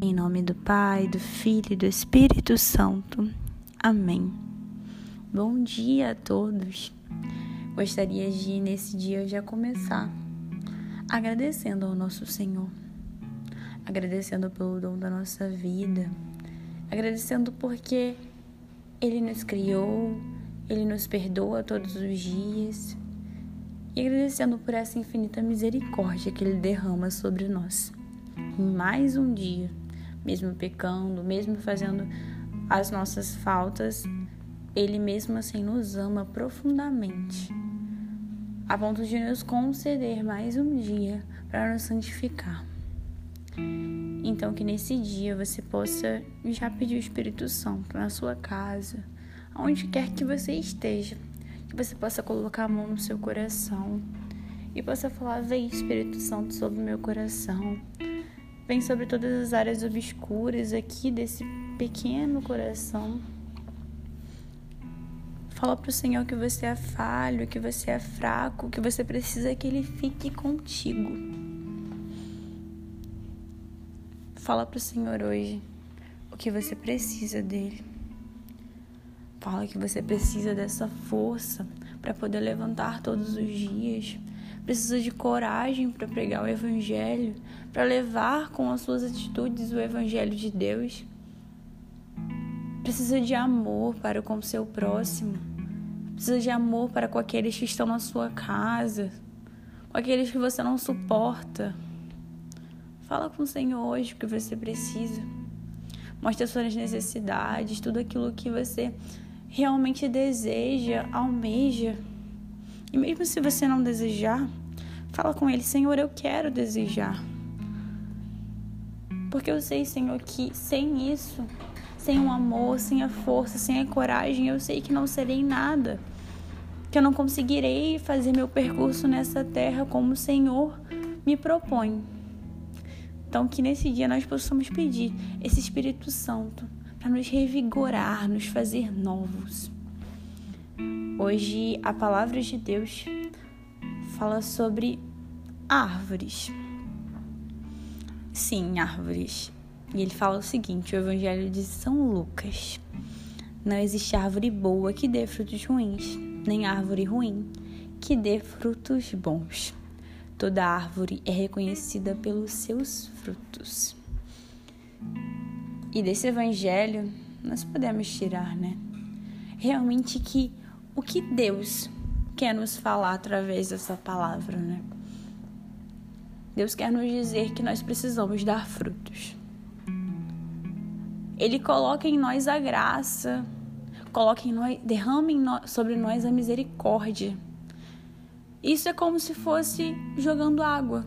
Em nome do Pai, do Filho e do Espírito Santo. Amém. Bom dia a todos. Gostaria de, nesse dia, já começar agradecendo ao nosso Senhor, agradecendo pelo dom da nossa vida, agradecendo porque Ele nos criou, Ele nos perdoa todos os dias e agradecendo por essa infinita misericórdia que Ele derrama sobre nós. Em mais um dia mesmo pecando, mesmo fazendo as nossas faltas, Ele mesmo assim nos ama profundamente, a ponto de nos conceder mais um dia para nos santificar. Então, que nesse dia você possa já pedir o Espírito Santo na sua casa, aonde quer que você esteja, que você possa colocar a mão no seu coração e possa falar: Vem, Espírito Santo, sobre o meu coração Vem sobre todas as áreas obscuras aqui desse pequeno coração. Fala para o Senhor que você é falho, que você é fraco, que você precisa que Ele fique contigo. Fala para o Senhor hoje o que você precisa dele. Fala que você precisa dessa força para poder levantar todos os dias, precisa de coragem para pregar o Evangelho, para levar com as suas atitudes o Evangelho de Deus. Precisa de amor para com o seu próximo. Precisa de amor para com aqueles que estão na sua casa, com aqueles que você não suporta. Fala com o Senhor hoje o que você precisa. Mostre as suas necessidades, tudo aquilo que você realmente deseja, almeja. E mesmo se você não desejar, fala com ele: Senhor, eu quero desejar. Porque eu sei, Senhor, que sem isso, sem o amor, sem a força, sem a coragem, eu sei que não serei nada. Que eu não conseguirei fazer meu percurso nessa terra como o Senhor me propõe. Então, que nesse dia nós possamos pedir esse Espírito Santo para nos revigorar, nos fazer novos. Hoje a palavra de Deus fala sobre árvores. Sim, árvores. E ele fala o seguinte: o Evangelho de São Lucas. Não existe árvore boa que dê frutos ruins, nem árvore ruim que dê frutos bons. Toda árvore é reconhecida pelos seus frutos. E desse evangelho nós podemos tirar, né? Realmente que o que Deus quer nos falar através dessa palavra, né? Deus quer nos dizer que nós precisamos dar frutos. Ele coloca em nós a graça, coloca em nós, derrama em nós, sobre nós a misericórdia. Isso é como se fosse jogando água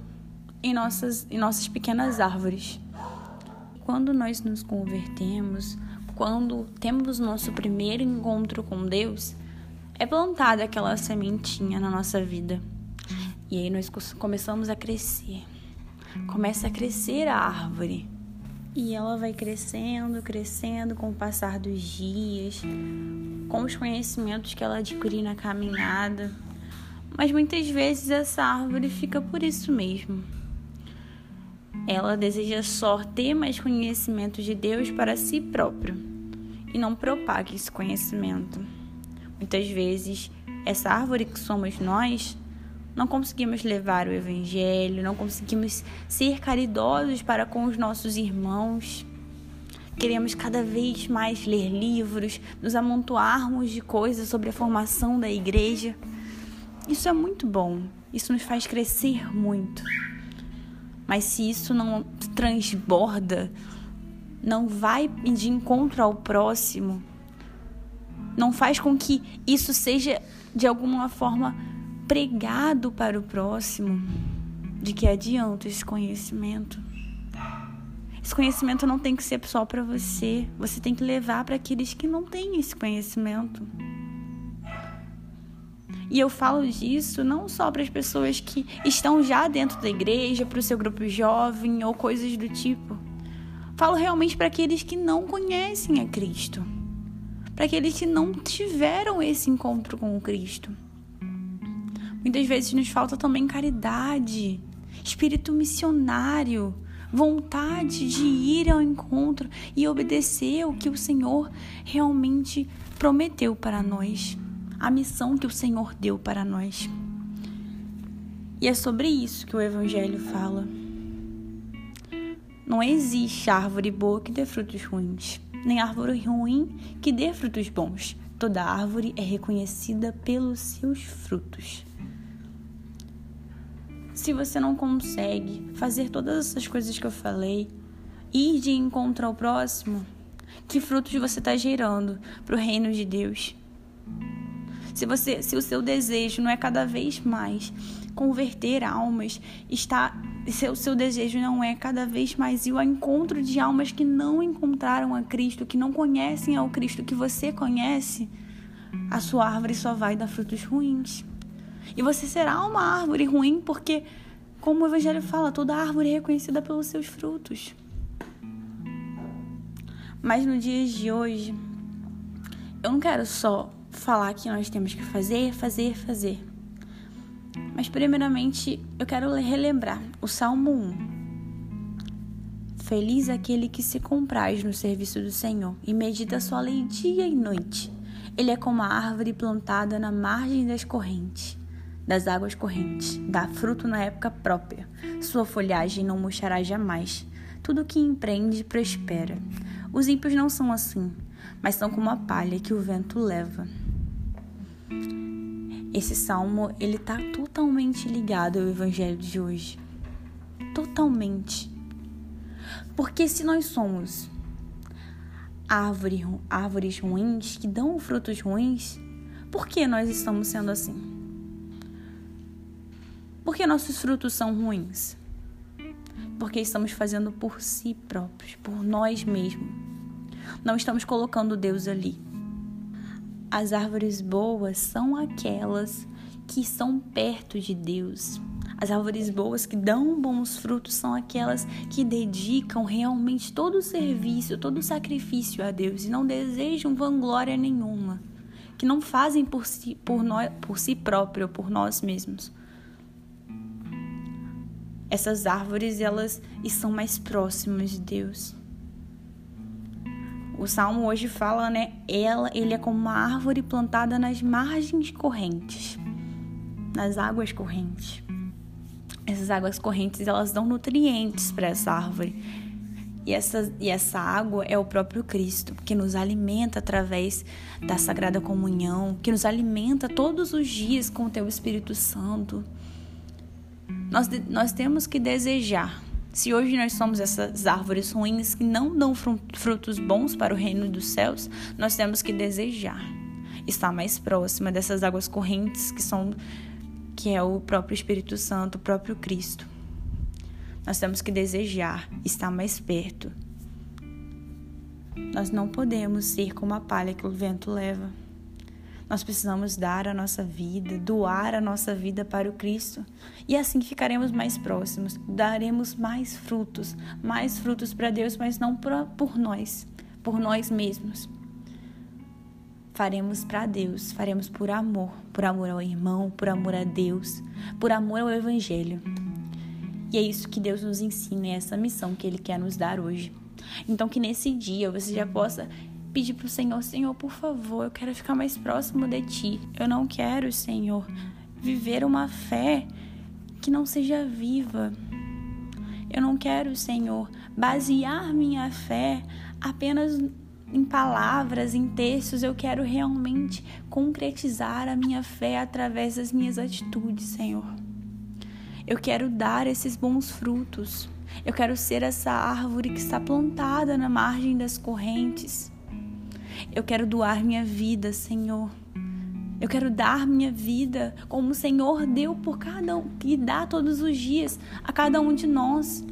em nossas, em nossas pequenas árvores. Quando nós nos convertemos, quando temos nosso primeiro encontro com Deus, é plantada aquela sementinha na nossa vida. E aí nós começamos a crescer. Começa a crescer a árvore. E ela vai crescendo, crescendo com o passar dos dias, com os conhecimentos que ela adquire na caminhada. Mas muitas vezes essa árvore fica por isso mesmo. Ela deseja só ter mais conhecimento de Deus para si próprio e não propaga esse conhecimento. Muitas vezes, essa árvore que somos nós, não conseguimos levar o Evangelho, não conseguimos ser caridosos para com os nossos irmãos. Queremos cada vez mais ler livros, nos amontoarmos de coisas sobre a formação da igreja. Isso é muito bom, isso nos faz crescer muito. Mas se isso não transborda, não vai de encontro ao próximo, não faz com que isso seja de alguma forma pregado para o próximo, de que adianta esse conhecimento? Esse conhecimento não tem que ser só para você, você tem que levar para aqueles que não têm esse conhecimento. E eu falo disso não só para as pessoas que estão já dentro da igreja, para o seu grupo jovem ou coisas do tipo. Falo realmente para aqueles que não conhecem a Cristo para aqueles que não tiveram esse encontro com o Cristo. Muitas vezes nos falta também caridade, espírito missionário, vontade de ir ao encontro e obedecer o que o Senhor realmente prometeu para nós, a missão que o Senhor deu para nós. E é sobre isso que o Evangelho fala. Não existe árvore boa que dê frutos ruins, nem árvore ruim que dê frutos bons. Toda árvore é reconhecida pelos seus frutos. Se você não consegue fazer todas essas coisas que eu falei, ir de encontro ao próximo, que frutos você está gerando para o reino de Deus? Se você, se o seu desejo não é cada vez mais converter almas, está se o seu desejo não é cada vez mais ir ao encontro de almas que não encontraram a Cristo, que não conhecem ao Cristo que você conhece, a sua árvore só vai dar frutos ruins. E você será uma árvore ruim porque, como o Evangelho fala, toda árvore é reconhecida pelos seus frutos. Mas no dia de hoje, eu não quero só falar que nós temos que fazer, fazer, fazer. Mas, primeiramente, eu quero relembrar o Salmo 1. Feliz aquele que se compraz no serviço do Senhor e medita sua lei dia e noite. Ele é como a árvore plantada na margem das correntes, das águas correntes, dá fruto na época própria. Sua folhagem não murchará jamais. Tudo que empreende prospera. Os ímpios não são assim, mas são como a palha que o vento leva. Esse salmo, ele tá totalmente ligado ao evangelho de hoje. Totalmente. Porque se nós somos árvore, árvores ruins que dão frutos ruins, por que nós estamos sendo assim? Por que nossos frutos são ruins? Porque estamos fazendo por si próprios, por nós mesmos. Não estamos colocando Deus ali. As árvores boas são aquelas que estão perto de Deus. As árvores boas que dão bons frutos são aquelas que dedicam realmente todo o serviço, todo o sacrifício a Deus e não desejam vanglória nenhuma, que não fazem por si, por nós, por si próprio, por nós mesmos. Essas árvores elas estão mais próximas de Deus. O salmo hoje fala, né? Ela, ele é como uma árvore plantada nas margens correntes, nas águas correntes. Essas águas correntes, elas dão nutrientes para essa árvore. E essa, e essa água é o próprio Cristo, que nos alimenta através da Sagrada Comunhão, que nos alimenta todos os dias com o Teu Espírito Santo. Nós, nós temos que desejar se hoje nós somos essas árvores ruins que não dão frutos bons para o reino dos céus, nós temos que desejar estar mais próxima dessas águas correntes que são que é o próprio Espírito Santo, o próprio Cristo. Nós temos que desejar estar mais perto. Nós não podemos ser como a palha que o vento leva. Nós precisamos dar a nossa vida, doar a nossa vida para o Cristo. E assim ficaremos mais próximos, daremos mais frutos, mais frutos para Deus, mas não por nós, por nós mesmos. Faremos para Deus, faremos por amor, por amor ao irmão, por amor a Deus, por amor ao Evangelho. E é isso que Deus nos ensina, é essa missão que Ele quer nos dar hoje. Então, que nesse dia você já possa pedir para o Senhor: Senhor, por favor, eu quero ficar mais próximo de Ti. Eu não quero, Senhor, viver uma fé que não seja viva. Eu não quero, Senhor, basear minha fé apenas em palavras, em textos. Eu quero realmente concretizar a minha fé através das minhas atitudes, Senhor. Eu quero dar esses bons frutos. Eu quero ser essa árvore que está plantada na margem das correntes. Eu quero doar minha vida, Senhor. Eu quero dar minha vida como o Senhor deu por cada um e dá todos os dias a cada um de nós,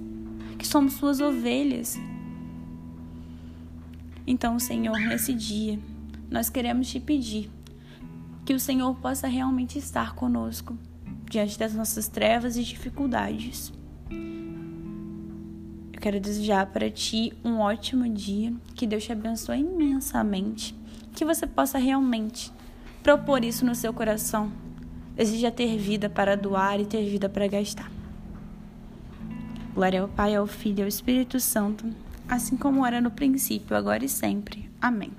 que somos suas ovelhas. Então, Senhor, nesse dia, nós queremos te pedir que o Senhor possa realmente estar conosco diante das nossas trevas e dificuldades. Eu quero desejar para ti um ótimo dia, que Deus te abençoe imensamente, que você possa realmente propor isso no seu coração. Deseja ter vida para doar e ter vida para gastar. Glória ao Pai, ao Filho e ao Espírito Santo, assim como era no princípio, agora e sempre. Amém.